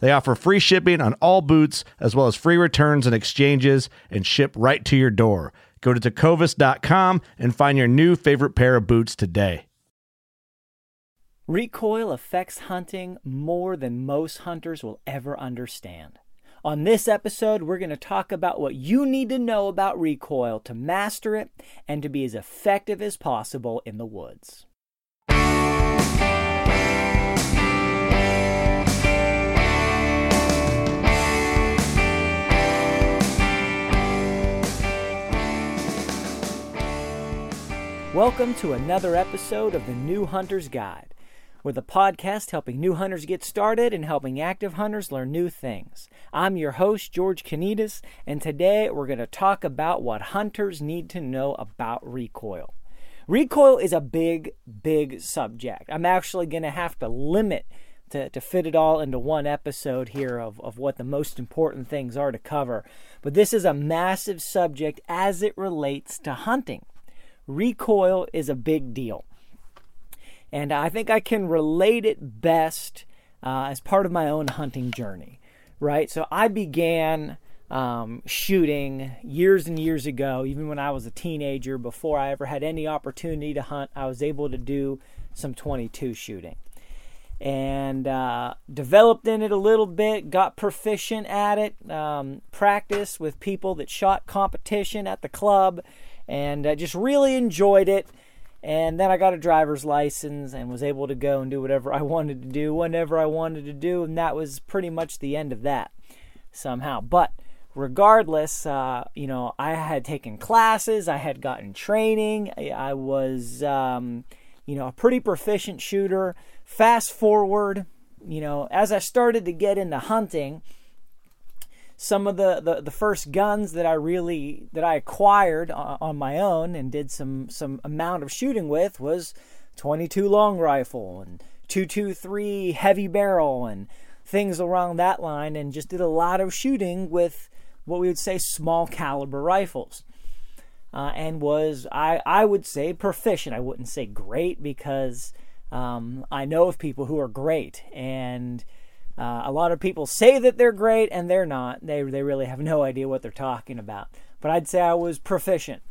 They offer free shipping on all boots, as well as free returns and exchanges, and ship right to your door. Go to tecovas.com and find your new favorite pair of boots today. Recoil affects hunting more than most hunters will ever understand. On this episode, we're going to talk about what you need to know about recoil to master it and to be as effective as possible in the woods. Welcome to another episode of the New Hunter's Guide. We're the podcast helping new hunters get started and helping active hunters learn new things. I'm your host, George Kanitas, and today we're going to talk about what hunters need to know about recoil. Recoil is a big, big subject. I'm actually going to have to limit to, to fit it all into one episode here of, of what the most important things are to cover. But this is a massive subject as it relates to hunting recoil is a big deal. And I think I can relate it best uh, as part of my own hunting journey, right? So I began um, shooting years and years ago, even when I was a teenager, before I ever had any opportunity to hunt, I was able to do some 22 shooting. And uh, developed in it a little bit, got proficient at it, um, practiced with people that shot competition at the club, and I just really enjoyed it. And then I got a driver's license and was able to go and do whatever I wanted to do whenever I wanted to do, and that was pretty much the end of that somehow. But regardless, uh, you know, I had taken classes, I had gotten training, I was, um, you know, a pretty proficient shooter. Fast forward, you know, as I started to get into hunting, some of the, the, the first guns that I really that I acquired on, on my own and did some some amount of shooting with was 22 long rifle and 223 heavy barrel and things around that line and just did a lot of shooting with what we would say small caliber rifles. Uh, and was I, I would say proficient. I wouldn't say great because um, I know of people who are great and uh, a lot of people say that they're great and they're not. They, they really have no idea what they're talking about. But I'd say I was proficient.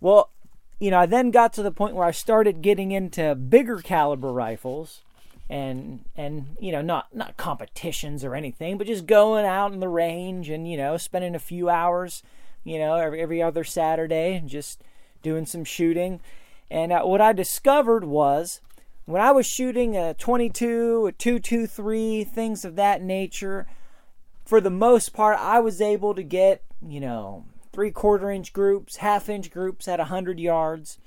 Well, you know, I then got to the point where I started getting into bigger caliber rifles and and you know not not competitions or anything but just going out in the range and you know spending a few hours you know every, every other saturday and just doing some shooting and uh, what i discovered was when I was shooting a 22, a 223, things of that nature, for the most part, I was able to get, you know, three quarter inch groups, half inch groups at 100 yards.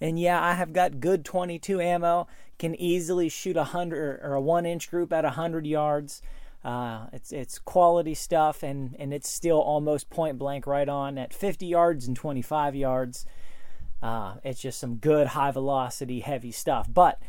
And yeah, I have got good 22 ammo, can easily shoot a 100 or a 1 inch group at 100 yards. Uh, it's it's quality stuff, and, and it's still almost point blank right on at 50 yards and 25 yards. Uh, it's just some good high velocity, heavy stuff. But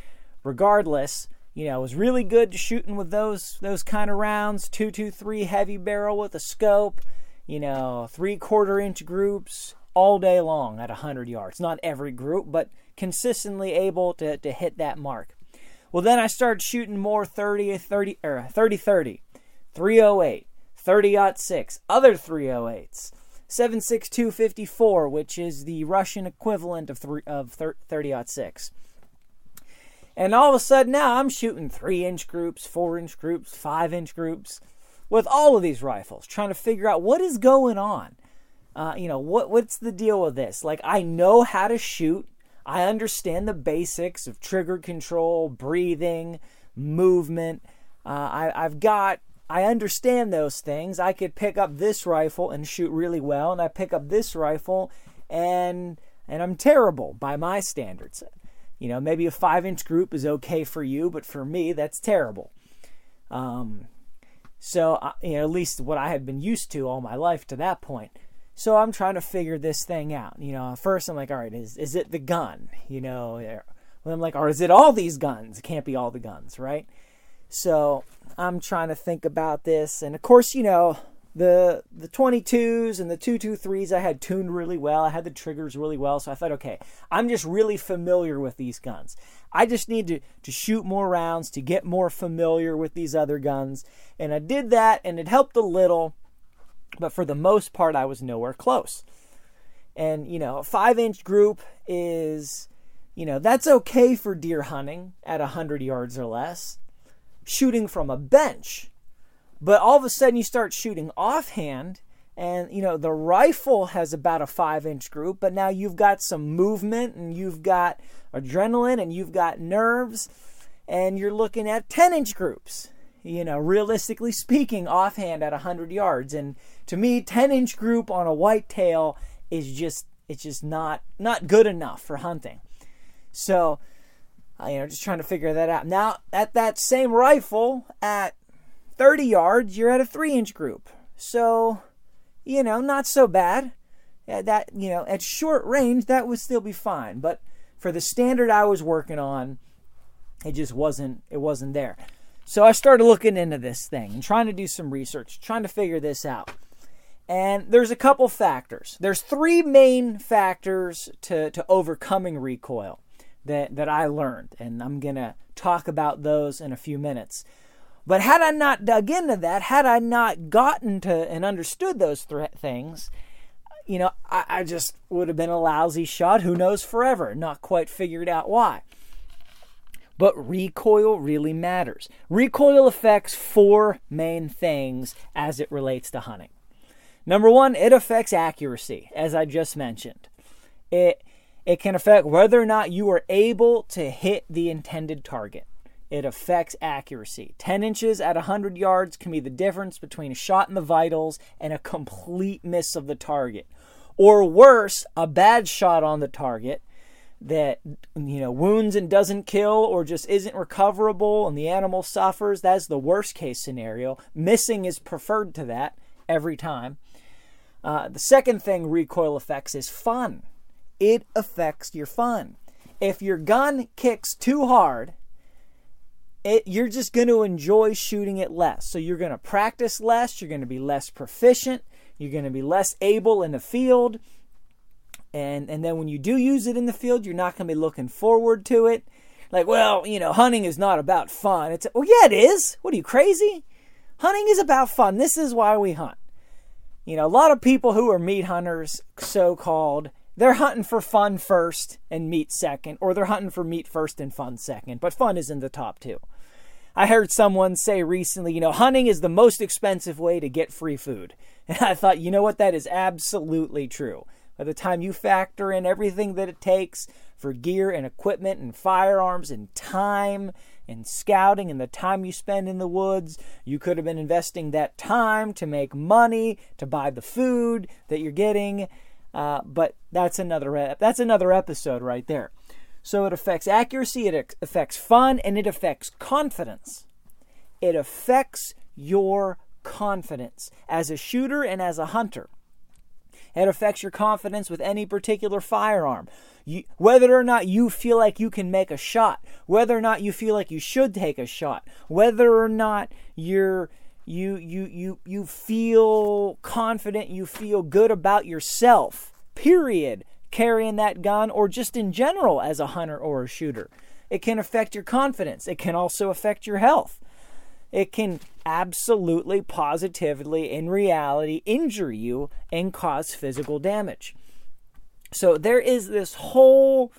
regardless, you know, it was really good shooting with those those kind of rounds. Two two three heavy barrel with a scope. you know, three quarter inch groups all day long at 100 yards. Not every group, but consistently able to, to hit that mark. Well, then I started shooting more 30 30 or 30 30, 308, 30 6, other 308s. 76254, which is the Russian equivalent of three, of 30 6. And all of a sudden now I'm shooting 3 inch groups, 4 inch groups, 5 inch groups with all of these rifles, trying to figure out what is going on. Uh, you know, what what's the deal with this? Like I know how to shoot. I understand the basics of trigger control, breathing, movement. Uh, I, I've got I understand those things. I could pick up this rifle and shoot really well, and I pick up this rifle and and I'm terrible by my standards. You know, maybe a five inch group is okay for you, but for me, that's terrible. Um, so, uh, you know, at least what I had been used to all my life to that point. So I'm trying to figure this thing out. You know, first I'm like, all right, is is it the gun? You know, well, I'm like, or is it all these guns? It can't be all the guns, right? So I'm trying to think about this, and of course, you know, the the 22s and the 223s I had tuned really well. I had the triggers really well, so I thought, okay, I'm just really familiar with these guns. I just need to to shoot more rounds to get more familiar with these other guns, and I did that, and it helped a little, but for the most part, I was nowhere close. And you know, a five inch group is, you know, that's okay for deer hunting at 100 yards or less shooting from a bench. But all of a sudden you start shooting offhand and you know the rifle has about a 5 inch group, but now you've got some movement and you've got adrenaline and you've got nerves and you're looking at 10 inch groups. You know, realistically speaking, offhand at 100 yards and to me 10 inch group on a whitetail is just it's just not not good enough for hunting. So, uh, you know, just trying to figure that out. Now, at that same rifle, at 30 yards, you're at a three inch group. So, you know, not so bad. Yeah, that, you know, at short range, that would still be fine. But for the standard I was working on, it just wasn't, it wasn't there. So I started looking into this thing and trying to do some research, trying to figure this out. And there's a couple factors. There's three main factors to, to overcoming recoil that, that I learned, and I'm going to talk about those in a few minutes. But had I not dug into that, had I not gotten to and understood those th- things, you know, I, I just would have been a lousy shot, who knows, forever, not quite figured out why. But recoil really matters. Recoil affects four main things as it relates to hunting. Number one, it affects accuracy, as I just mentioned. It it can affect whether or not you are able to hit the intended target. It affects accuracy. 10 inches at 100 yards can be the difference between a shot in the vitals and a complete miss of the target. Or worse, a bad shot on the target that you know wounds and doesn't kill or just isn't recoverable and the animal suffers that's the worst case scenario missing is preferred to that every time uh, the second thing recoil affects is fun it affects your fun. If your gun kicks too hard, it, you're just going to enjoy shooting it less. So you're going to practice less, you're going to be less proficient, you're going to be less able in the field. And and then when you do use it in the field, you're not going to be looking forward to it. Like, well, you know, hunting is not about fun. It's well, yeah, it is. What are you crazy? Hunting is about fun. This is why we hunt. You know, a lot of people who are meat hunters, so called, they're hunting for fun first and meat second, or they're hunting for meat first and fun second, but fun is in the top two. I heard someone say recently, you know, hunting is the most expensive way to get free food. And I thought, you know what, that is absolutely true. By the time you factor in everything that it takes for gear and equipment and firearms and time and scouting and the time you spend in the woods, you could have been investing that time to make money, to buy the food that you're getting. Uh, but that's another that's another episode right there. So it affects accuracy, it affects fun, and it affects confidence. It affects your confidence as a shooter and as a hunter. It affects your confidence with any particular firearm. You, whether or not you feel like you can make a shot, whether or not you feel like you should take a shot, whether or not you're You you you you feel confident, you feel good about yourself. Period. Carrying that gun or just in general as a hunter or a shooter. It can affect your confidence. It can also affect your health. It can absolutely, positively, in reality, injure you and cause physical damage. So there is this whole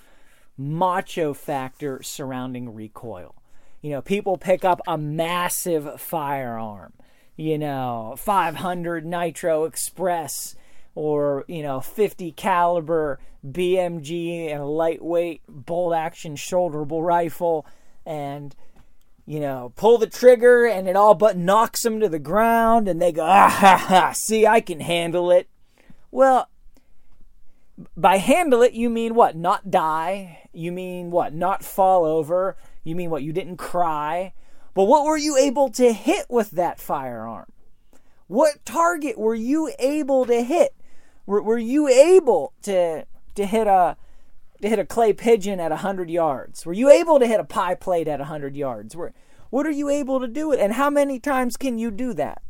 macho factor surrounding recoil. You know, people pick up a massive firearm, you know, 500 Nitro Express or, you know, 50 caliber BMG and a lightweight bolt action shoulderable rifle and you know, pull the trigger and it all but knocks them to the ground and they go, ah ha ha, see, I can handle it. Well, by handle it, you mean what? Not die. You mean what? Not fall over. You mean what? You didn't cry. But what were you able to hit with that firearm? What target were you able to hit? Were, were you able to to hit a to hit a clay pigeon at 100 yards? Were you able to hit a pie plate at 100 yards? Were, what are you able to do it? And how many times can you do that?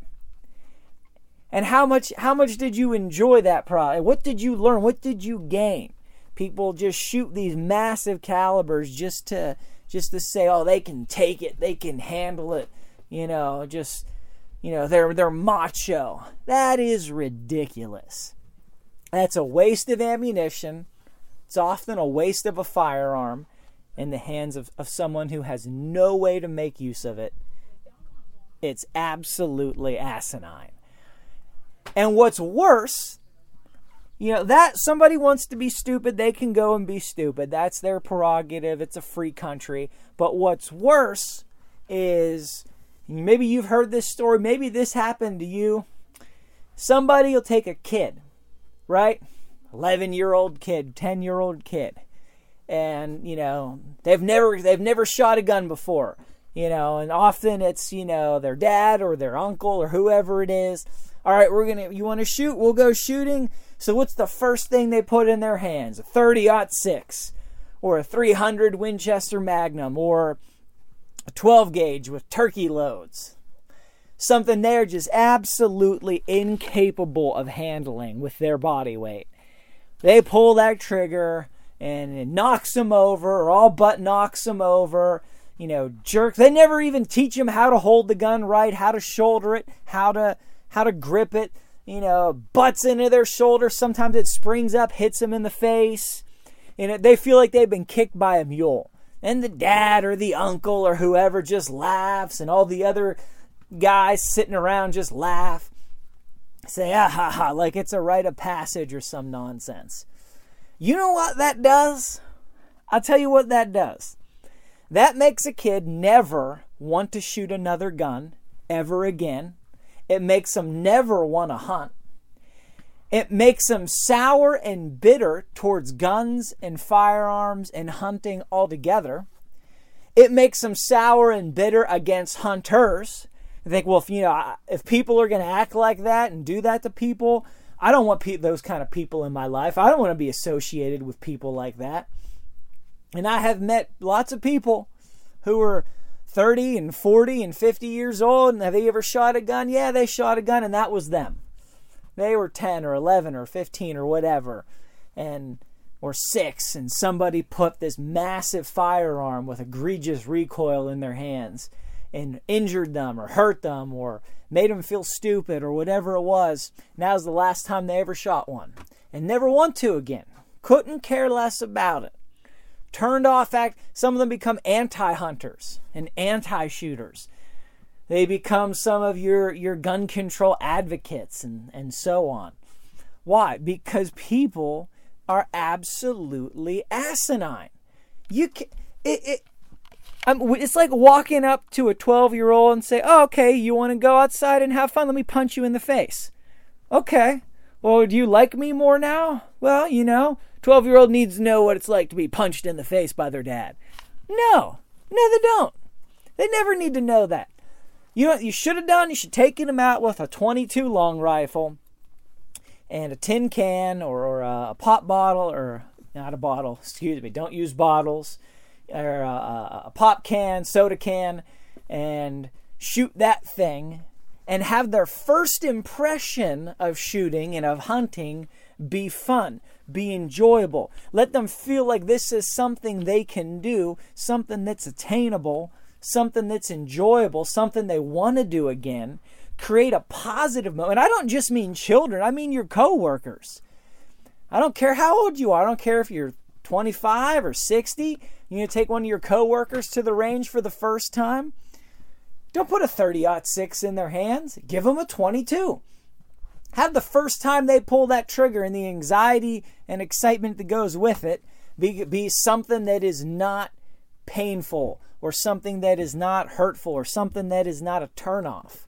And how much how much did you enjoy that product? What did you learn? What did you gain? People just shoot these massive calibers just to just to say, oh, they can take it, they can handle it, you know, just you know, they're they're macho. That is ridiculous. That's a waste of ammunition. It's often a waste of a firearm in the hands of, of someone who has no way to make use of it. It's absolutely asinine. And what's worse, you know, that somebody wants to be stupid, they can go and be stupid. That's their prerogative. It's a free country. But what's worse is maybe you've heard this story, maybe this happened to you. Somebody will take a kid, right? 11 year old kid, 10 year old kid. And, you know, they've never they've never shot a gun before. You know, and often it's, you know, their dad or their uncle or whoever it is. All right, we're gonna you wanna shoot? We'll go shooting. So what's the first thing they put in their hands? A 30 six or a 300 Winchester Magnum or a 12 gauge with turkey loads. Something they're just absolutely incapable of handling with their body weight. They pull that trigger and it knocks them over, or all but knocks them over. You know, jerk. They never even teach them how to hold the gun right, how to shoulder it, how to how to grip it. You know, butts into their shoulder. Sometimes it springs up, hits them in the face, and they feel like they've been kicked by a mule. And the dad or the uncle or whoever just laughs, and all the other guys sitting around just laugh say, ah ha ha, like it's a rite of passage or some nonsense. You know what that does? I'll tell you what that does. That makes a kid never want to shoot another gun ever again. It makes them never want to hunt. It makes them sour and bitter towards guns and firearms and hunting altogether. It makes them sour and bitter against hunters I think, well, if you know, if people are going to act like that and do that to people, I don't want pe- those kind of people in my life. I don't want to be associated with people like that. And I have met lots of people who are 30 and 40 and 50 years old. And have they ever shot a gun? Yeah, they shot a gun, and that was them. They were 10 or 11 or 15 or whatever, and or six, and somebody put this massive firearm with egregious recoil in their hands and injured them or hurt them or made them feel stupid or whatever it was. Now's the last time they ever shot one and never want to again. Couldn't care less about it. Turned off act. Some of them become anti hunters and anti shooters. They become some of your, your gun control advocates and, and so on. Why? Because people are absolutely asinine. You can, it, it, um, I'm, it's like walking up to a 12 year old and say, oh, okay, you want to go outside and have fun? Let me punch you in the face. Okay. Well, do you like me more now? Well, you know, 12 year old needs to know what it's like to be punched in the face by their dad. No, no, they don't. They never need to know that. You know what you should have done? You should taken them out with a 22 long rifle and a tin can or, or a pop bottle or not a bottle, excuse me, don't use bottles or a, a pop can, soda can, and shoot that thing and have their first impression of shooting and of hunting be fun, be enjoyable. Let them feel like this is something they can do, something that's attainable, something that's enjoyable, something they want to do again. Create a positive moment. I don't just mean children, I mean your coworkers. I don't care how old you are. I don't care if you're 25 or 60. You know, take one of your coworkers to the range for the first time. Don't put a 30 6 in their hands. Give them a 22 have the first time they pull that trigger and the anxiety and excitement that goes with it be, be something that is not painful or something that is not hurtful or something that is not a turnoff.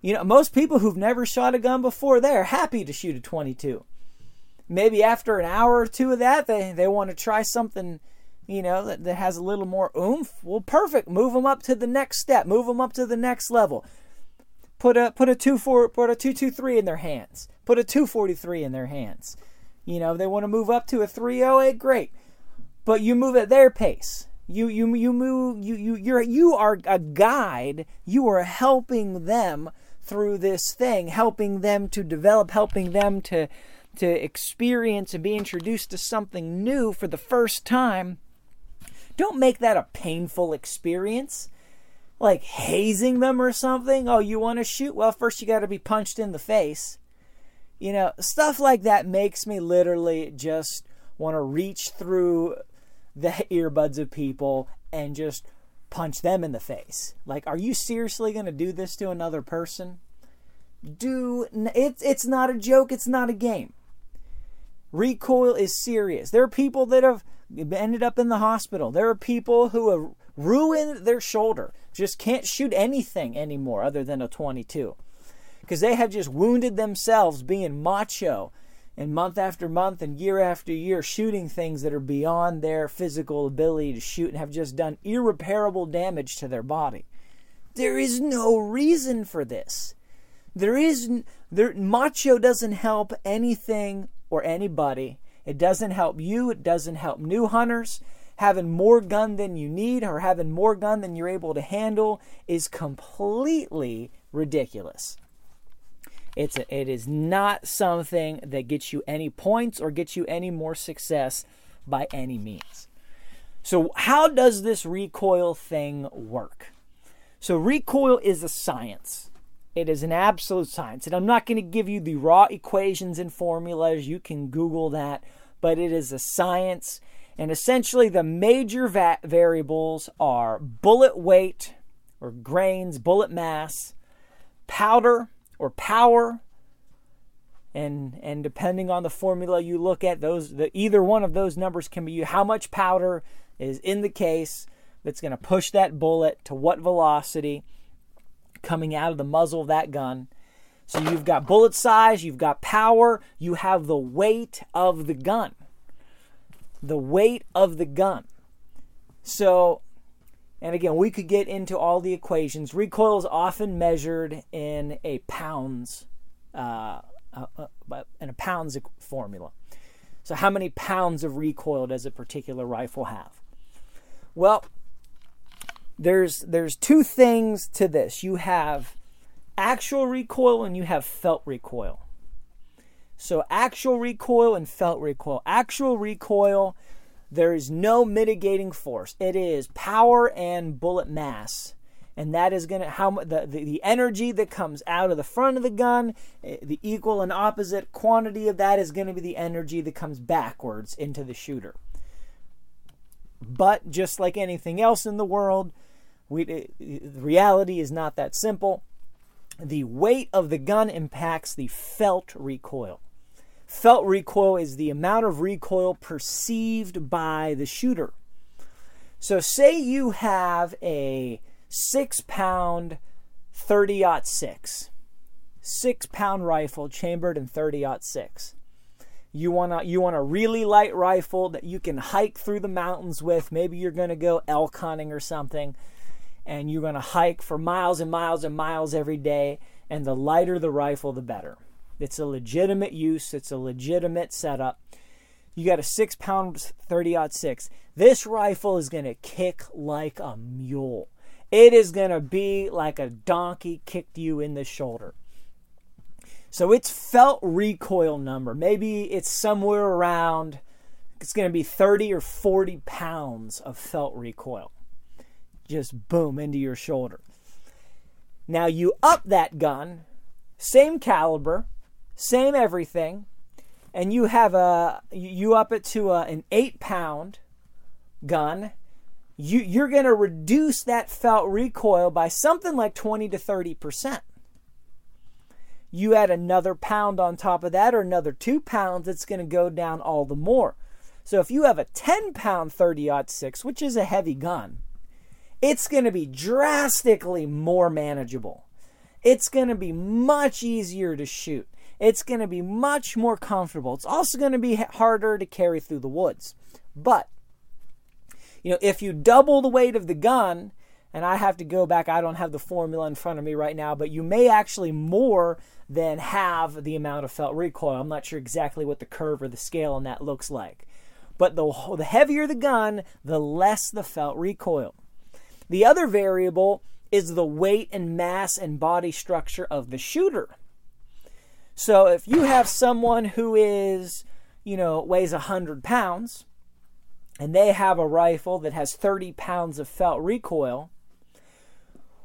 You know, most people who've never shot a gun before, they're happy to shoot a 22. Maybe after an hour or two of that, they, they want to try something, you know, that, that has a little more oomph. Well, perfect. Move them up to the next step. Move them up to the next level. Put a put a two four put a two two three in their hands. Put a two forty three in their hands. You know, they want to move up to a three oh eight, great. But you move at their pace. You you you move you you you're you are a guide. You are helping them through this thing, helping them to develop, helping them to to experience and be introduced to something new for the first time. Don't make that a painful experience like hazing them or something. Oh, you want to shoot? Well, first you got to be punched in the face. You know, stuff like that makes me literally just want to reach through the earbuds of people and just punch them in the face. Like, are you seriously going to do this to another person? Do it's it's not a joke, it's not a game. Recoil is serious. There are people that have ended up in the hospital. There are people who have ruined their shoulder just can't shoot anything anymore other than a 22 because they have just wounded themselves being macho and month after month and year after year shooting things that are beyond their physical ability to shoot and have just done irreparable damage to their body. There is no reason for this. There is there macho doesn't help anything or anybody. It doesn't help you, it doesn't help new hunters having more gun than you need or having more gun than you're able to handle is completely ridiculous. It's a, it is not something that gets you any points or gets you any more success by any means. So how does this recoil thing work? So recoil is a science. It is an absolute science. And I'm not going to give you the raw equations and formulas. You can Google that. But it is a science. And essentially, the major va- variables are bullet weight or grains, bullet mass, powder or power, and and depending on the formula you look at, those the, either one of those numbers can be how much powder is in the case that's going to push that bullet to what velocity coming out of the muzzle of that gun. So you've got bullet size, you've got power, you have the weight of the gun the weight of the gun. So, and again, we could get into all the equations. Recoil is often measured in a pounds, uh, uh, uh, in a pounds formula. So, how many pounds of recoil does a particular rifle have? Well, there's there's two things to this. You have actual recoil and you have felt recoil. So actual recoil and felt recoil. Actual recoil, there is no mitigating force. It is power and bullet mass. And that is going to how the, the the energy that comes out of the front of the gun, eh, the equal and opposite quantity of that is going to be the energy that comes backwards into the shooter. But just like anything else in the world, we, the reality is not that simple. The weight of the gun impacts the felt recoil. Felt recoil is the amount of recoil perceived by the shooter. So, say you have a six pound 30 6, six pound rifle chambered in 30 6. You want to you want a really light rifle that you can hike through the mountains with. Maybe you're going to go elk hunting or something, and you're going to hike for miles and miles and miles every day. And the lighter the rifle, the better. It's a legitimate use, it's a legitimate setup. You got a six pound 30 six. This rifle is going to kick like a mule. it is going to be like a donkey kicked you in the shoulder. So its felt recoil number, maybe it's somewhere around, it's going to be 30 or 40 pounds of felt recoil. Just boom into your shoulder. Now you up that gun, same caliber, same everything, and you have a you up it to a, an eight pound gun. You you're going to reduce that felt recoil by something like 20 to 30 percent. You add another pound on top of that, or another two pounds, it's going to go down all the more. So if you have a 10 pound 30 6, which is a heavy gun, it's going to be drastically more manageable. It's going to be much easier to shoot. It's going to be much more comfortable. It's also going to be harder to carry through the woods. But, you know, if you double the weight of the gun, and I halve to go back, I don't have the formula in front of me right now, but you may actually more than have the amount of felt recoil. I'm not sure exactly what the curve or the scale on that looks like. But the, the heavier the gun, the less the felt recoil. The other variable is the weight and mass and body structure of the shooter. So if you have someone who is, you know, weighs 100 pounds and they have a rifle that has 30 pounds of felt recoil,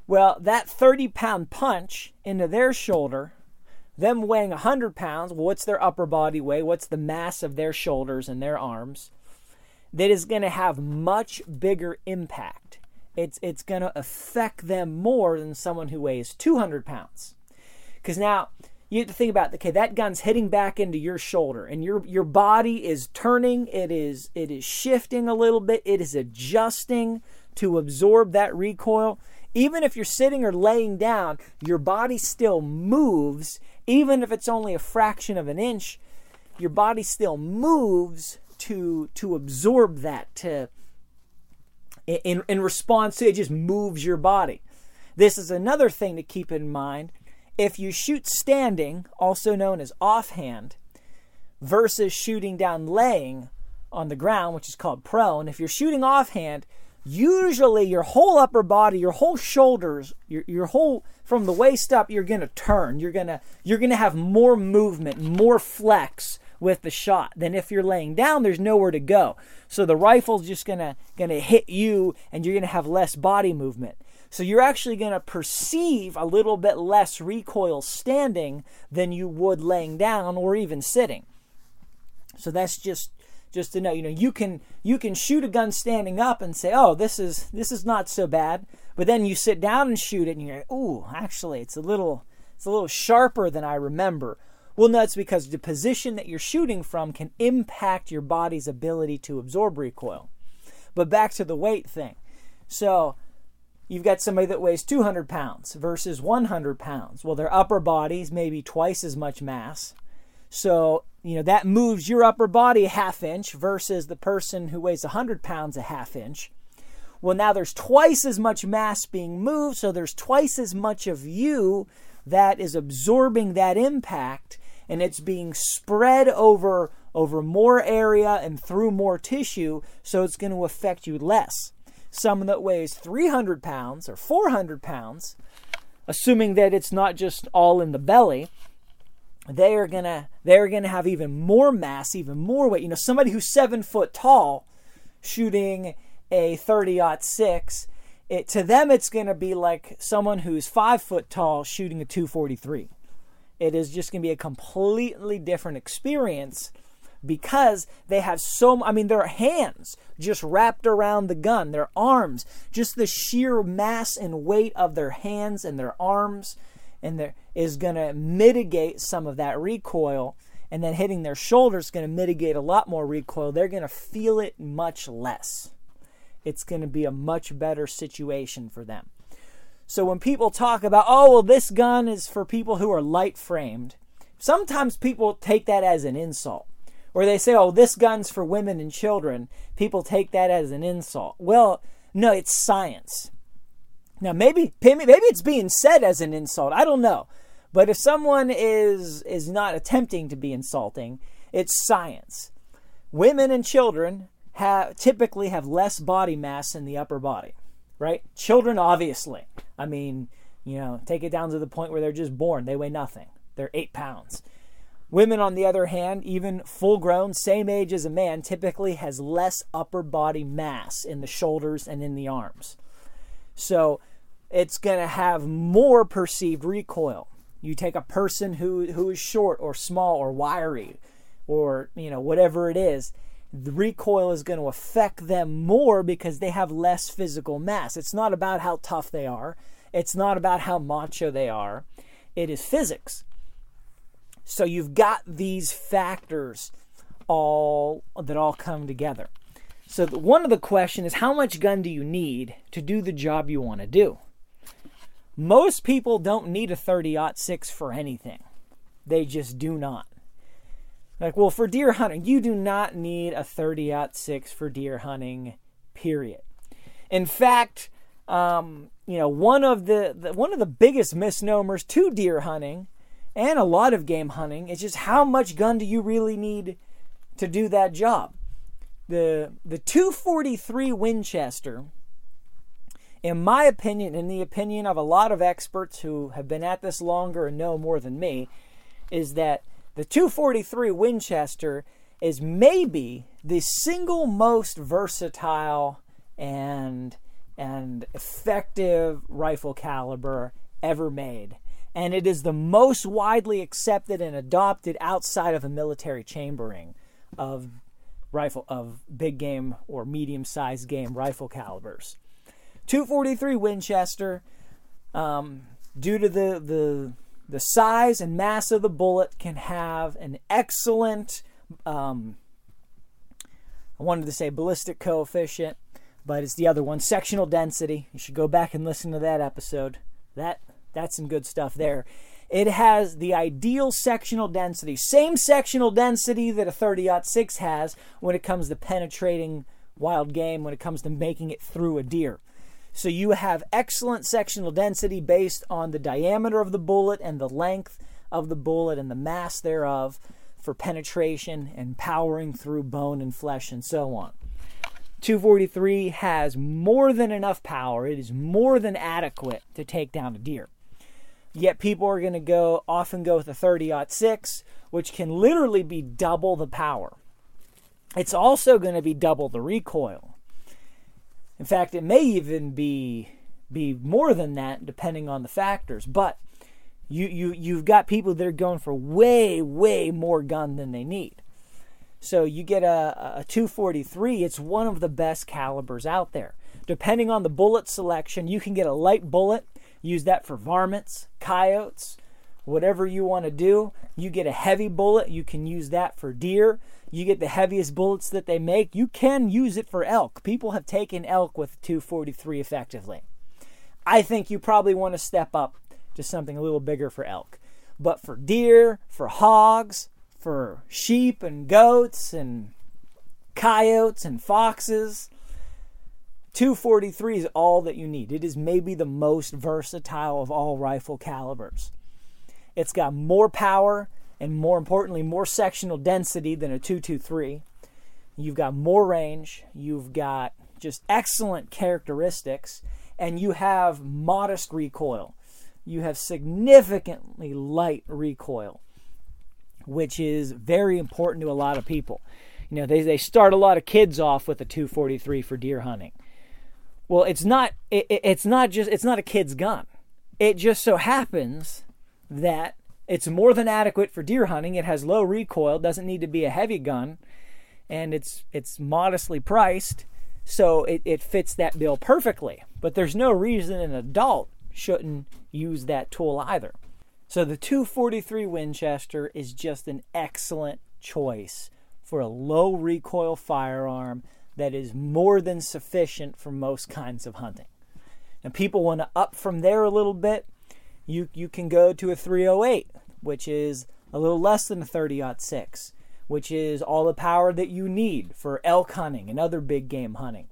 well, that 30 pound punch into their shoulder, them weighing 100 pounds, well, what's their upper body weight? What's the mass of their shoulders and their arms? That is going to have much bigger impact it's it's going to affect them more than someone who weighs 200 pounds. Because now you have to think about okay, that gun's hitting back into your shoulder, and your your body is turning. It is it is shifting a little bit. It is adjusting to absorb that recoil. Even if you're sitting or laying down, your body still moves, even if it's only a fraction of an inch. Your body still moves to to absorb that to in, in response to it, just moves your body. This is another thing to keep in mind. If you shoot standing, also known as offhand, versus shooting down laying on the ground, which is called prone, if you're shooting offhand, usually your whole upper body, your whole shoulders, your, your whole from the waist up, you're gonna turn. You're gonna you're gonna have more movement, more flex with the shot Then if you're laying down. There's nowhere to go. So the rifle's just gonna gonna hit you, and you're gonna have less body movement. So you're actually gonna perceive a little bit less recoil standing than you would laying down or even sitting. So that's just just to know. You know, you can you can shoot a gun standing up and say, "Oh, this is this is not so bad." But then you sit down and shoot it, and you're, "Ooh, actually, it's a little it's a little sharper than I remember." Well, no, it's because the position that you're shooting from can impact your body's ability to absorb recoil. But back to the weight thing. So you've got somebody that weighs 200 pounds versus 100 pounds. Well, their upper body's maybe twice as much mass. So, you know, that moves your upper body a half inch versus the person who weighs 100 pounds a half inch. Well, now there's twice as much mass being moved, so there's twice as much of you that is absorbing that impact and it's being spread over over more area and through more tissue, so it's going to affect you less. Someone that weighs 300 pounds or 400 pounds, assuming that it's not just all in the belly, they are gonna they're gonna have even more mass, even more weight. You know, somebody who's seven foot tall shooting a 30 six, it to them it's gonna be like someone who's five foot tall shooting a 243. It is just going to be a completely different experience because they have so I mean their hands just wrapped around the gun, their arms, just the sheer mass and weight of their hands and their arms and there is going to mitigate some of that recoil and then hitting their shoulders is going to mitigate a lot more recoil. They're going to feel it much less. It's going to be a much better situation for them. So when people talk about, oh, well, this gun is for people who are light framed, sometimes people take that as an insult. Or they say, oh, this gun's for women and children. People take that as an insult. Well, no, it's science. Now, maybe, maybe it's being said as an insult. I don't know. But if someone is, is not attempting to be insulting, it's science. Women and children have, typically have less body mass in the upper body. right? Children, obviously. I mean, you know, take it down to the point where they're just born. They weigh nothing. They're eight pounds. Women, on the other hand, even full grown, same age as a man, typically has less upper body mass in the shoulders and in the arms. So it's going to have more perceived recoil. You take a person who, who is short or small or wiry or, you know, whatever it is, the recoil is going to affect them more because they have less physical mass. It's not about how tough they are, it's not about how macho they are. It is physics. So you've got these factors all that all come together. So the, one of the question is how much gun do you need to do the job you want to do? Most people don't need a 30-06 for anything. They just do not. Like, well, for deer hunting, you do not need a 30-06 for deer hunting, period. In fact, um, you know, one of the, the one of the biggest misnomers to deer hunting and a lot of game hunting. is just how much gun do you really need to do that job? The the 243 Winchester, in my opinion, in the opinion of a lot of experts who have been at this longer and know more than me, is that the 243 Winchester is maybe the single most versatile and and effective rifle caliber ever made and it is the most widely accepted and adopted outside of a military chambering of rifle of big game or medium sized game rifle calibers. 243 Winchester, um, due to the, the the size and mass of the bullet, can have an excellent. Um, I wanted to say ballistic coefficient, but it's the other one, sectional density. You should go back and listen to that episode. That that's some good stuff there. It has the ideal sectional density, same sectional density that a 30 6 has when it comes to penetrating wild game, when it comes to making it through a deer. So you have excellent sectional density based on the diameter of the bullet and the length of the bullet and the mass thereof for penetration and powering through bone and flesh and so on. 243 has more than enough power. It is more than adequate to take down a deer. Yet people are going to go often go with a 30 6, which can literally be double the power. It's also going to be double the recoil. In fact, it may even be be more than that depending on the factors. But you you you've got people that are going for way way more gun than they need. So you get a, a 243, it's one of the best calibers out there. Depending on the bullet selection, you can get a light bullet Use that for varmints, coyotes, whatever you want to do. You get a heavy bullet, you can use that for deer. You get the heaviest bullets that they make, you can use it for elk. People have taken elk with 243 effectively. I think you probably want to step up to something a little bigger for elk. But for deer, for hogs, for sheep and goats and coyotes and foxes, 243 is all that you need. It is maybe the most versatile of all rifle calibers. It's got more power and more importantly, more sectional density than a 223. You've got more range, you've got just excellent characteristics, and you have modest recoil. You have significantly light recoil, which is very important to a lot of people. You know, they, they start a lot of kids off with a 243 for deer hunting well, it's not. It, it's not just. It's not a kid's gun. It just so happens that it's more than adequate for deer hunting. It has low recoil. Doesn't need to be a heavy gun, and it's it's modestly priced, so it, it fits that bill perfectly. But there's no reason an adult shouldn't use that tool either. So the 243 Winchester is just an excellent choice for a low recoil firearm that is more than sufficient for most kinds of hunting. And people want to up from there a little bit. You you can go to a 308, which is a little less than a 30 6, which is all the power that you need for elk hunting and other big game hunting.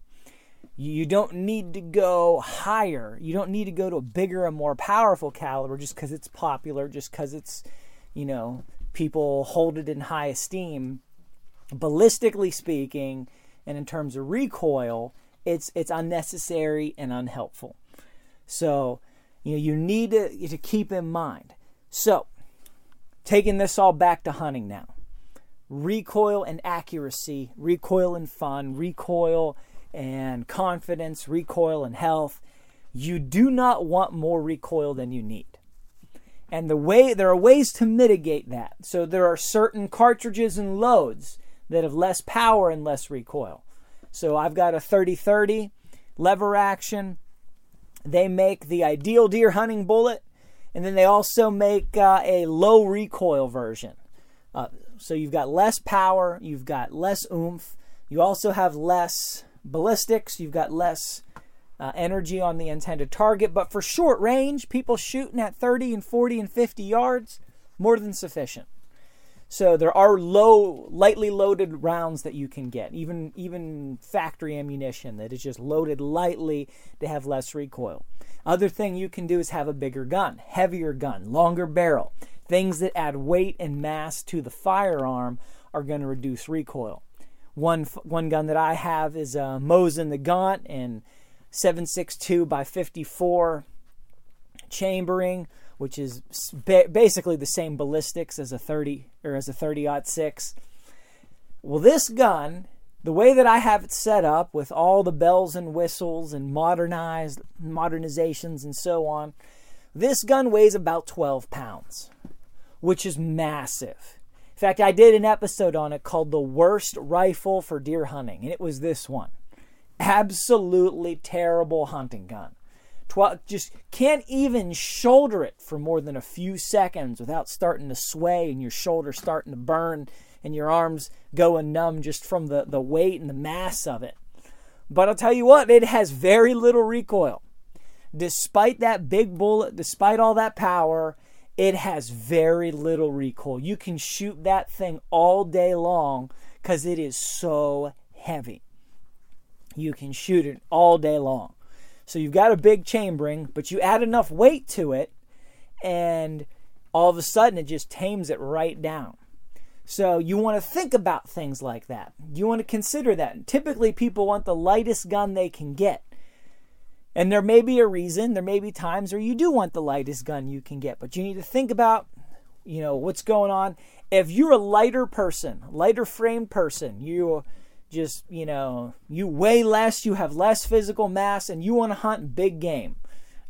You don't need to go higher. You don't need to go to a bigger and more powerful caliber just because it's popular, just because it's, you know, people hold it in high esteem. Ballistically speaking, and in terms of recoil, it's it's unnecessary and unhelpful. So, you know, you need to, to keep in mind. So, taking this all back to hunting now. Recoil and accuracy, recoil and fun, recoil and confidence, recoil and health. You do not want more recoil than you need. And the way there are ways to mitigate that. So there are certain cartridges and loads that have less power and less recoil. So I've got a 30 30 lever action. They make the ideal deer hunting bullet, and then they also make uh, a low recoil version. Uh, so you've got less power, you've got less oomph, you also have less ballistics, you've got less uh, energy on the intended target. But for short range, people shooting at 30 and 40 and 50 yards, more than sufficient. So there are low, lightly loaded rounds that you can get, even even factory ammunition that is just loaded lightly to have less recoil. Other thing you can do is have a bigger gun, heavier gun, longer barrel. Things that add weight and mass to the firearm are going to reduce recoil. One one gun that I have is a Mosin Nagant and 762 by 54 chambering which is ba- basically the same ballistics as a 30 or as a 30 six. Well, this gun, the way that I have it set up with all the bells and whistles and modernized modernizations and so on, this gun weighs about 12 pounds, which is massive. In fact, I did an episode on it called The Worst Rifle for Deer Hunting, and it was this one. Absolutely terrible hunting gun. 12, just can't even shoulder it for more than a few seconds without starting to sway and your shoulder starting to burn and your arms going numb just from the, the weight and the mass of it. But I'll tell you what, it has very little recoil. Despite that big bullet, despite all that power, it has very little recoil. You can shoot that thing all day long because it is so heavy. You can shoot it all day long. So you've got a big chambering, but you add enough weight to it, and all of a sudden it just tames it right down. So you want to think about things like that. You want to consider that. And typically, people want the lightest gun they can get. And there may be a reason, there may be times where you do want the lightest gun you can get, but you need to think about, you know, what's going on. If you're a lighter person, lighter framed person, you just, you know, you weigh less, you have less physical mass, and you want to hunt big game.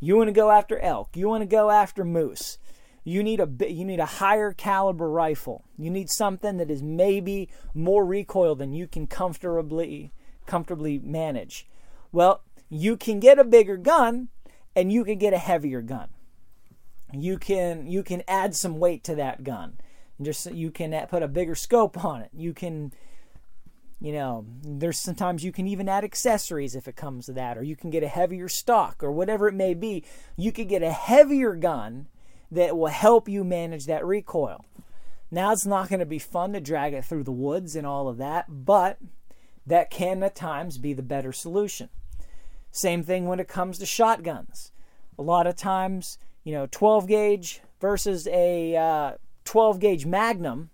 You want to go after elk. You want to go after moose. You need a you need a higher caliber rifle. You need something that is maybe more recoil than you can comfortably comfortably manage. Well, you can get a bigger gun and you can get a heavier gun. You can you can add some weight to that gun. Just you can put a bigger scope on it. You can you know, there's sometimes you can even add accessories if it comes to that, or you can get a heavier stock, or whatever it may be. You could get a heavier gun that will help you manage that recoil. Now, it's not going to be fun to drag it through the woods and all of that, but that can at times be the better solution. Same thing when it comes to shotguns. A lot of times, you know, 12 gauge versus a uh, 12 gauge Magnum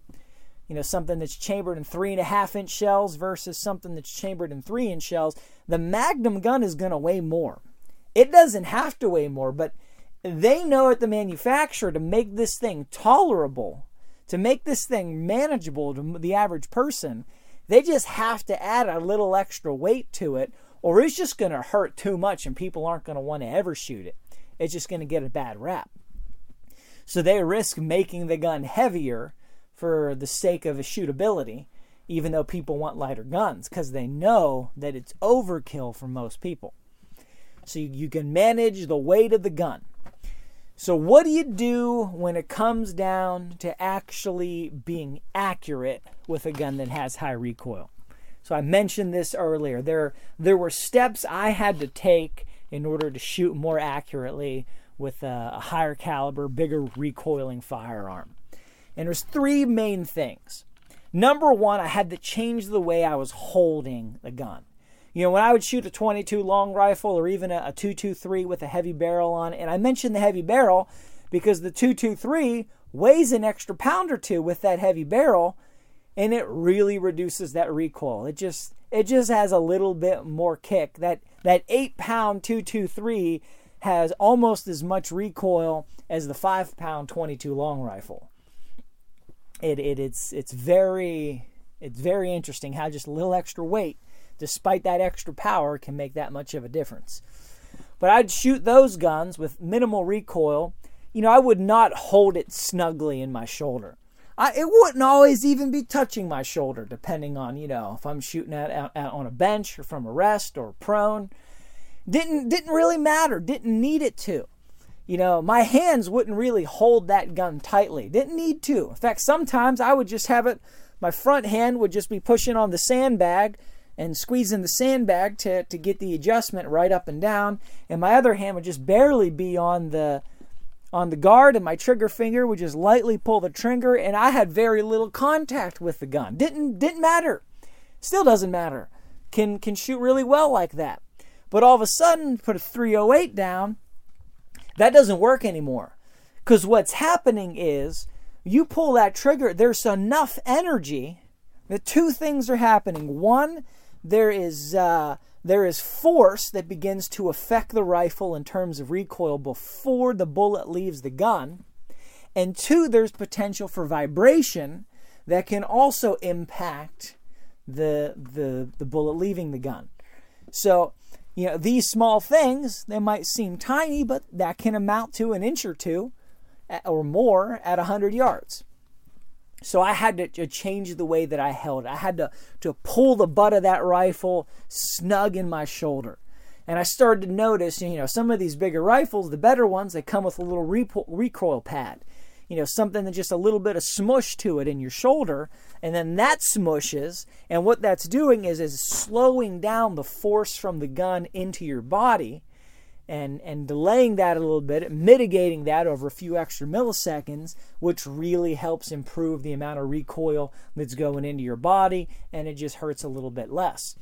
you know, something that's chambered in three and a half inch shells versus something that's chambered in three inch shells, the Magnum gun is going to weigh more. It doesn't have to weigh more, but they know at the manufacturer to make this thing tolerable, to make this thing manageable to the average person, they just have to add a little extra weight to it, or it's just going to hurt too much and people aren't going to want to ever shoot it. It's just going to get a bad rap. So they risk making the gun heavier for the sake of shootability, even though people want lighter guns, because they know that it's overkill for most people. So you, you can manage the weight of the gun. So, what do you do when it comes down to actually being accurate with a gun that has high recoil? So, I mentioned this earlier. There, there were steps I had to take in order to shoot more accurately with a, a higher caliber, bigger recoiling firearm. And there's three main things. Number one, I had to change the way I was holding the gun. You know, when I would shoot a 22 long rifle or even a, a 223 with a heavy barrel on, and I mentioned the heavy barrel because the 223 weighs an extra pound or two with that heavy barrel, and it really reduces that recoil. It just it just has a little bit more kick. That that eight pound 223 has almost as much recoil as the five pound 22 long rifle. It, it it's it's very it's very interesting how just a little extra weight, despite that extra power, can make that much of a difference. But I'd shoot those guns with minimal recoil. You know, I would not hold it snugly in my shoulder. I, it wouldn't always even be touching my shoulder, depending on you know if I'm shooting at, at on a bench or from a rest or prone. Didn't didn't really matter. Didn't need it to. You know, my hands wouldn't really hold that gun tightly. Didn't need to. In fact, sometimes I would just have it. My front hand would just be pushing on the sandbag and squeezing the sandbag to, to get the adjustment right up and down, and my other hand would just barely be on the on the guard and my trigger finger would just lightly pull the trigger and I had very little contact with the gun. Didn't didn't matter. Still doesn't matter. Can can shoot really well like that. But all of a sudden put a 308 down, that doesn't work anymore. Cuz what's happening is you pull that trigger, there's enough energy. The two things are happening. One, there is uh, there is force that begins to affect the rifle in terms of recoil before the bullet leaves the gun. And two, there's potential for vibration that can also impact the, the, the bullet leaving the gun. So, you know, these small things, they might seem tiny, but that can amount to an inch or two or more at 100 yards. So I had to, change the way that I held it. I had to, to pull the butt of that rifle snug in my shoulder. And I started to notice, you know, some of these bigger rifles, the better ones, they come with a little recoil pad. You know, something that just a little bit of smush to it in your shoulder, and then that smushes. And what that's doing is is slowing down the force from the gun into your body and and delaying that a little bit, mitigating that over a few extra milliseconds, which really helps improve the amount of recoil that's going into your body, and it just hurts a little bit less.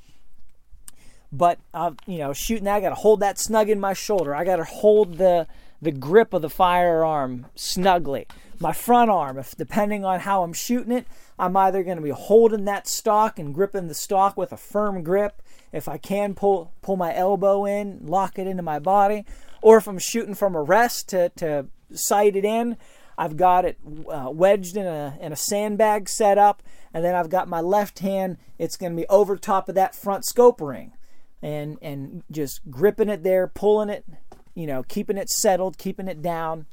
But uh, you know, shooting that, I got to hold that snug in my shoulder. I got to hold the the grip of the firearm snugly. My front arm, if depending on how I'm shooting it, I'm either going to be holding that stock and gripping the stock with a firm grip. If I can pull pull my elbow in, lock it into my body, or if I'm shooting from a rest to, to sight it in, I've got it uh, wedged in a in a sandbag set up, and then I've got my left hand. It's going to be over top of that front scope ring, and and just gripping it there, pulling it, you know, keeping it settled, keeping it down,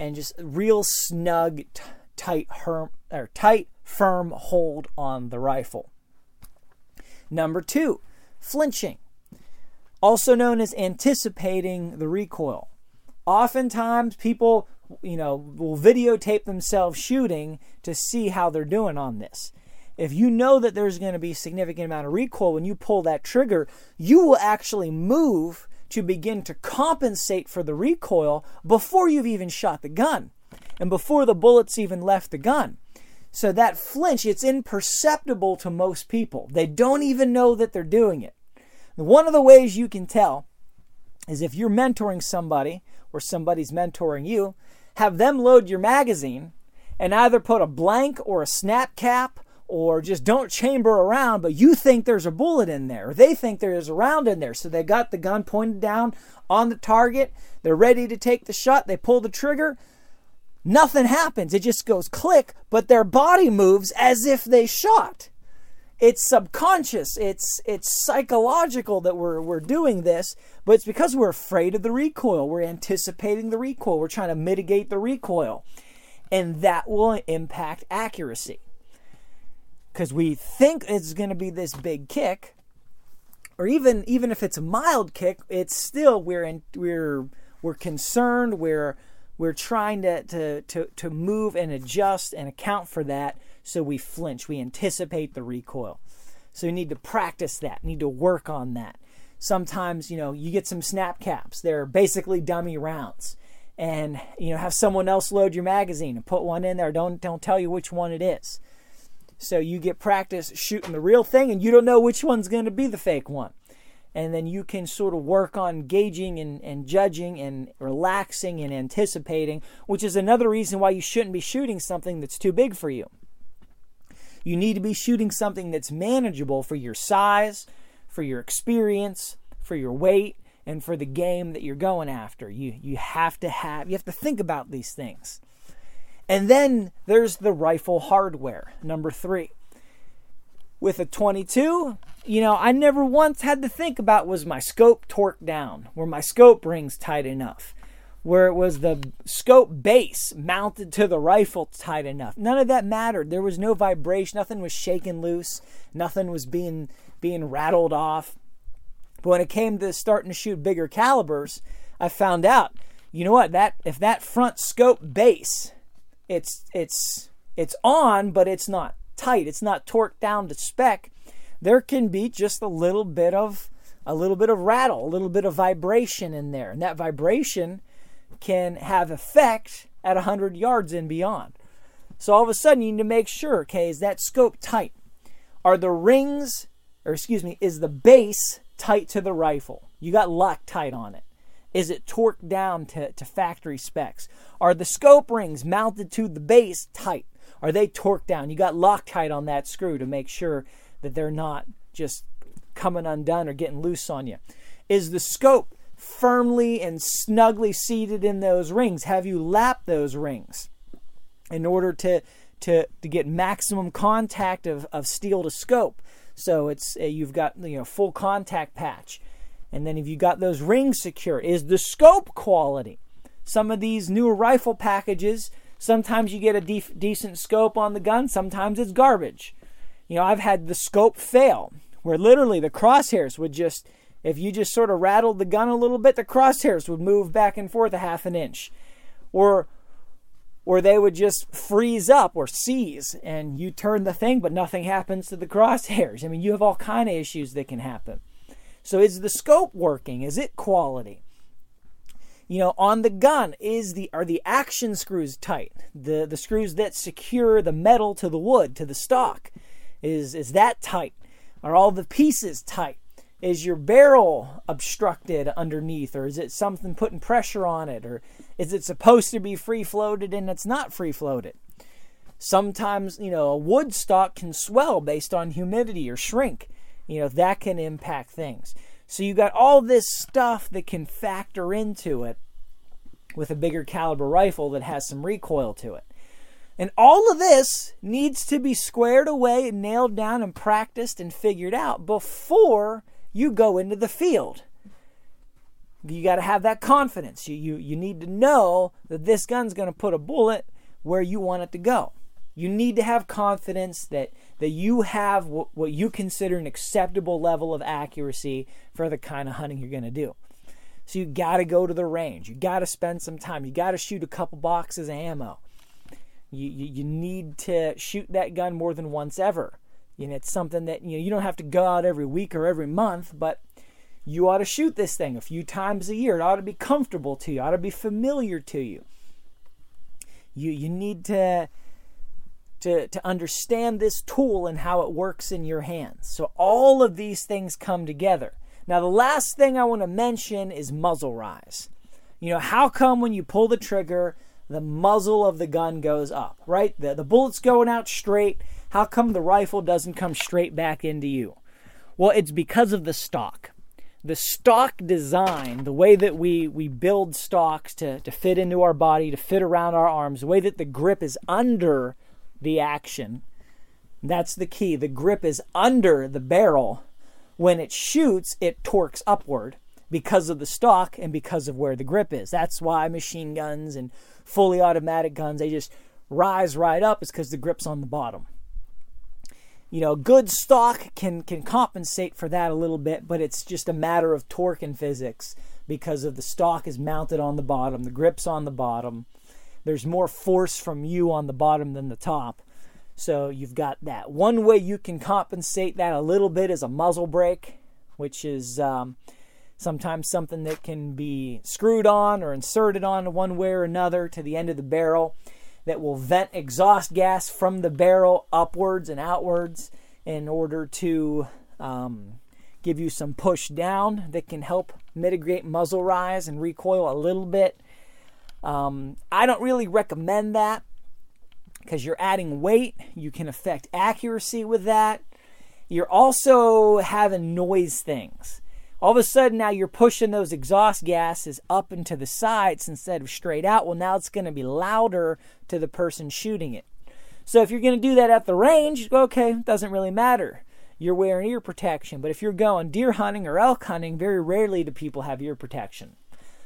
and just real snug, t- tight, herm, or tight, firm hold on the rifle. Number two, flinching, also known as anticipating the recoil. Oftentimes, people, you know, will videotape themselves shooting to see how they're doing on this. If you know that there's going to be a significant amount of recoil when you pull that trigger, you will actually move to begin to compensate for the recoil before you've even shot the gun and before the bullets even left the gun. So that flinch, it's imperceptible to most people. They don't even know that they're doing it. One of the ways you can tell is if you're mentoring somebody or somebody's mentoring you, have them load your magazine and either put a blank or a snap cap or just don't chamber around, but you think there's a bullet in there, or they think there is a round in there. So they got the gun pointed down on the target, they're ready to take the shot, they pull the trigger, Nothing happens. It just goes click, but their body moves as if they shot. It's subconscious. It's it's psychological that we're we're doing this, but it's because we're afraid of the recoil. We're anticipating the recoil. We're trying to mitigate the recoil. And that will impact accuracy. Cuz we think it's going to be this big kick, or even even if it's a mild kick, it's still we're in, we're we're concerned, we're we're trying to, to, to, to move and adjust and account for that so we flinch. We anticipate the recoil. So you need to practice that, need to work on that. Sometimes, you know, you get some snap caps. They're basically dummy rounds. And, you know, have someone else load your magazine and put one in there. Don't don't tell you which one it is. So you get practice shooting the real thing and you don't know which one's going to be the fake one and then you can sort of work on gauging and, and judging and relaxing and anticipating, which is another reason why you shouldn't be shooting something that's too big for you. You need to be shooting something that's manageable for your size, for your experience, for your weight, and for the game that you're going after. You you have to have you have to think about these things. And then there's the rifle hardware, number 3. With a 22, you know, I never once had to think about was my scope torqued down, were my scope rings tight enough, where it was the scope base mounted to the rifle tight enough. None of that mattered. There was no vibration, nothing was shaking loose, nothing was being being rattled off. But when it came to starting to shoot bigger calibers, I found out, you know what, that if that front scope base, it's it's it's on, but it's not tight, it's not torqued down to spec, there can be just a little bit of a little bit of rattle, a little bit of vibration in there. And that vibration can have effect at 100 yards and beyond. So all of a sudden you need to make sure, okay, is that scope tight? Are the rings, or excuse me, is the base tight to the rifle. You got Loctite on it. Is it torqued down to, to factory specs? Are the scope rings mounted to the base tight? Are they torqued down? You got Loctite on that screw to make sure that they're not just coming undone or getting loose on you. Is the scope firmly and snugly seated in those rings? Have you lapped those rings in order to, to, to get maximum contact of, of steel to scope? So it's uh, you've got you know full contact patch, and then if you got those rings secure, is the scope quality. Some of these newer rifle packages, sometimes you get a def- decent scope on the gun, sometimes it's garbage. You know, I've had the scope fail where literally the crosshairs would just, if you just sort of rattled the gun a little bit, the crosshairs would move back and forth a half an inch. Or or they would just freeze up or seize and you turn the thing but nothing happens to the crosshairs. I mean, you have all kind of issues that can happen. So is the scope working? Is it quality? You know, on the gun is the are the action screws tight? The the screws that secure the metal to the wood to the stock is is that tight? Are all the pieces tight? Is your barrel obstructed underneath, or is it something putting pressure on it, or is it supposed to be free floated and it's not free floated? Sometimes, you know, a wood stock can swell based on humidity or shrink. You know, that can impact things. So you got all this stuff that can factor into it with a bigger caliber rifle that has some recoil to it. And all of this needs to be squared away and nailed down and practiced and figured out before you go into the field. You got to have that confidence. You, you, you need to know that this gun's going to put a bullet where you want it to go. You need to have confidence that, that you have what, what you consider an acceptable level of accuracy for the kind of hunting you're going to do. So you got to go to the range. You got to spend some time. You got to shoot a couple boxes of ammo. You, you, you need to shoot that gun more than once ever. Know, it's something that you know you don't have to go out every week or every month, but you ought to shoot this thing a few times a year. It ought to be comfortable to you. It ought to be familiar to you. You you need to to to understand this tool and how it works in your hands. So all of these things come together. Now the last thing I want to mention is muzzle rise. You know, how come when you pull the trigger, the muzzle of the gun goes up, right? The the bullet's going out straight how come the rifle doesn't come straight back into you? Well, it's because of the stock. The stock design, the way that we, we build stocks to, to fit into our body, to fit around our arms, the way that the grip is under the action, that's the key. The grip is under the barrel. When it shoots, it torques upward because of the stock and because of where the grip is. That's why machine guns and fully automatic guns, they just rise right up, is because the grip's on the bottom you know, good stock can can compensate for that a little bit, but it's just a matter of torque and physics because of the stock is mounted on the bottom, the grip's on the bottom. There's more force from you on the bottom than the top. So you've got that. One way you can compensate that a little bit is a muzzle brake, which is um, sometimes something that can be screwed on or inserted on one way or another to the end of the barrel that will vent exhaust gas from the barrel upwards and outwards in order to um, give you some push down that can help mitigate muzzle rise and recoil a little bit. Um, I don't really recommend that. because you're adding weight. You can affect accuracy with that. You're also having noise things. All of a sudden, now you're pushing those exhaust gases up into the sides instead of straight out. Well, now it's going to be louder to the person shooting it. So if you're going to do that at the range, okay, doesn't really matter. You're wearing ear protection. But if you're going deer hunting or elk hunting, very rarely do people have ear protection.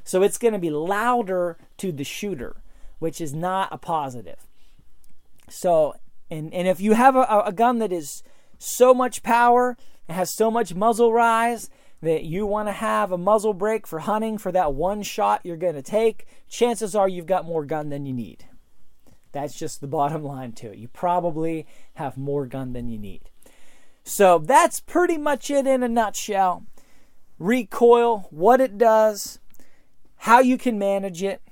So it's going to be louder to the shooter, which is not a positive. So, and, and if you have a, a gun that is so much power, it has so much muzzle rise that you want to have a muzzle brake for hunting for that one shot you're going to take, chances are you've got more gun than you need. That's just the bottom line to it. You probably have more gun than you need. So that's pretty much it in a nutshell. Recoil, what it does, how you can manage it,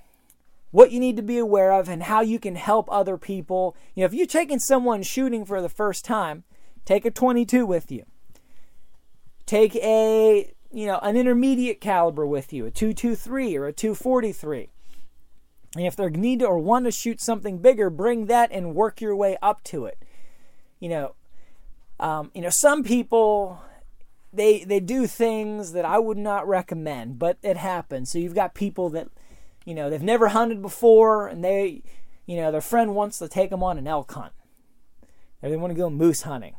what you need to be aware of, and how you can help other people. You know, if you're taking someone shooting for the first time, take a 22 with you. Take a, you know, an intermediate caliber with you, a 223 or a 243. And if they need to or want to shoot something bigger, bring that and work your way up to it. You know, um, you know, some people they they do things that I would not recommend, but it happens. So you've got people that, you know, they've never hunted before, and they, you know, their friend wants to take them on an elk hunt, or they want to go moose hunting,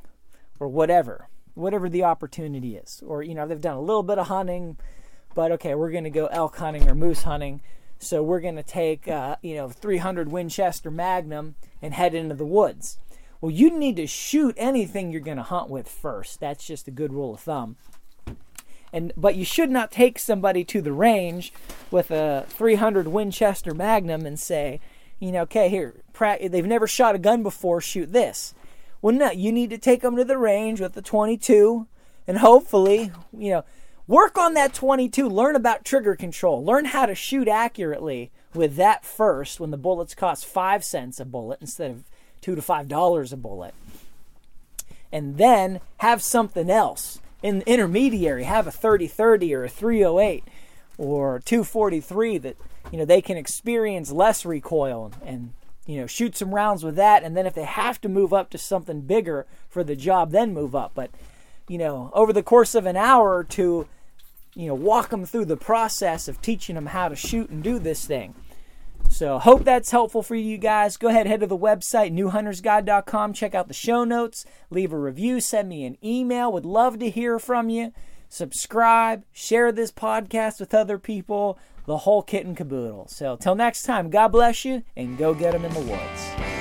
or whatever, whatever the opportunity is, or you know, they've done a little bit of hunting, but okay, we're going to go elk hunting or moose hunting. So we're going to take, uh, you know, 300 Winchester Magnum and head into the woods. Well, you need to shoot anything you're going to hunt with first. That's just a good rule of thumb. And but you should not take somebody to the range with a 300 Winchester Magnum and say, you know, okay, here, they've never shot a gun before, shoot this. Well, no, you need to take them to the range with the 22 and hopefully, you know, Work on that 22. Learn about trigger control. Learn how to shoot accurately with that first when the bullets cost 5 cents a bullet instead of 2 to 5 dollars a bullet. And then have something else. In intermediary, have a 30-30 or a 308 or 243 that you know they can experience less recoil and, you know shoot some rounds with that and then if they have to move up to something bigger for the job then move up but you know, over the course of an hour to, you know, walk them through the process of teaching them how to shoot and do this thing. So, hope that's helpful for you guys. Go ahead, head to the website, newhuntersguide.com, check out the show notes, leave a review, send me an email. Would love to hear from you. Subscribe, share this podcast with other people, the whole kit and caboodle. So, till next time, God bless you and go get them in the woods.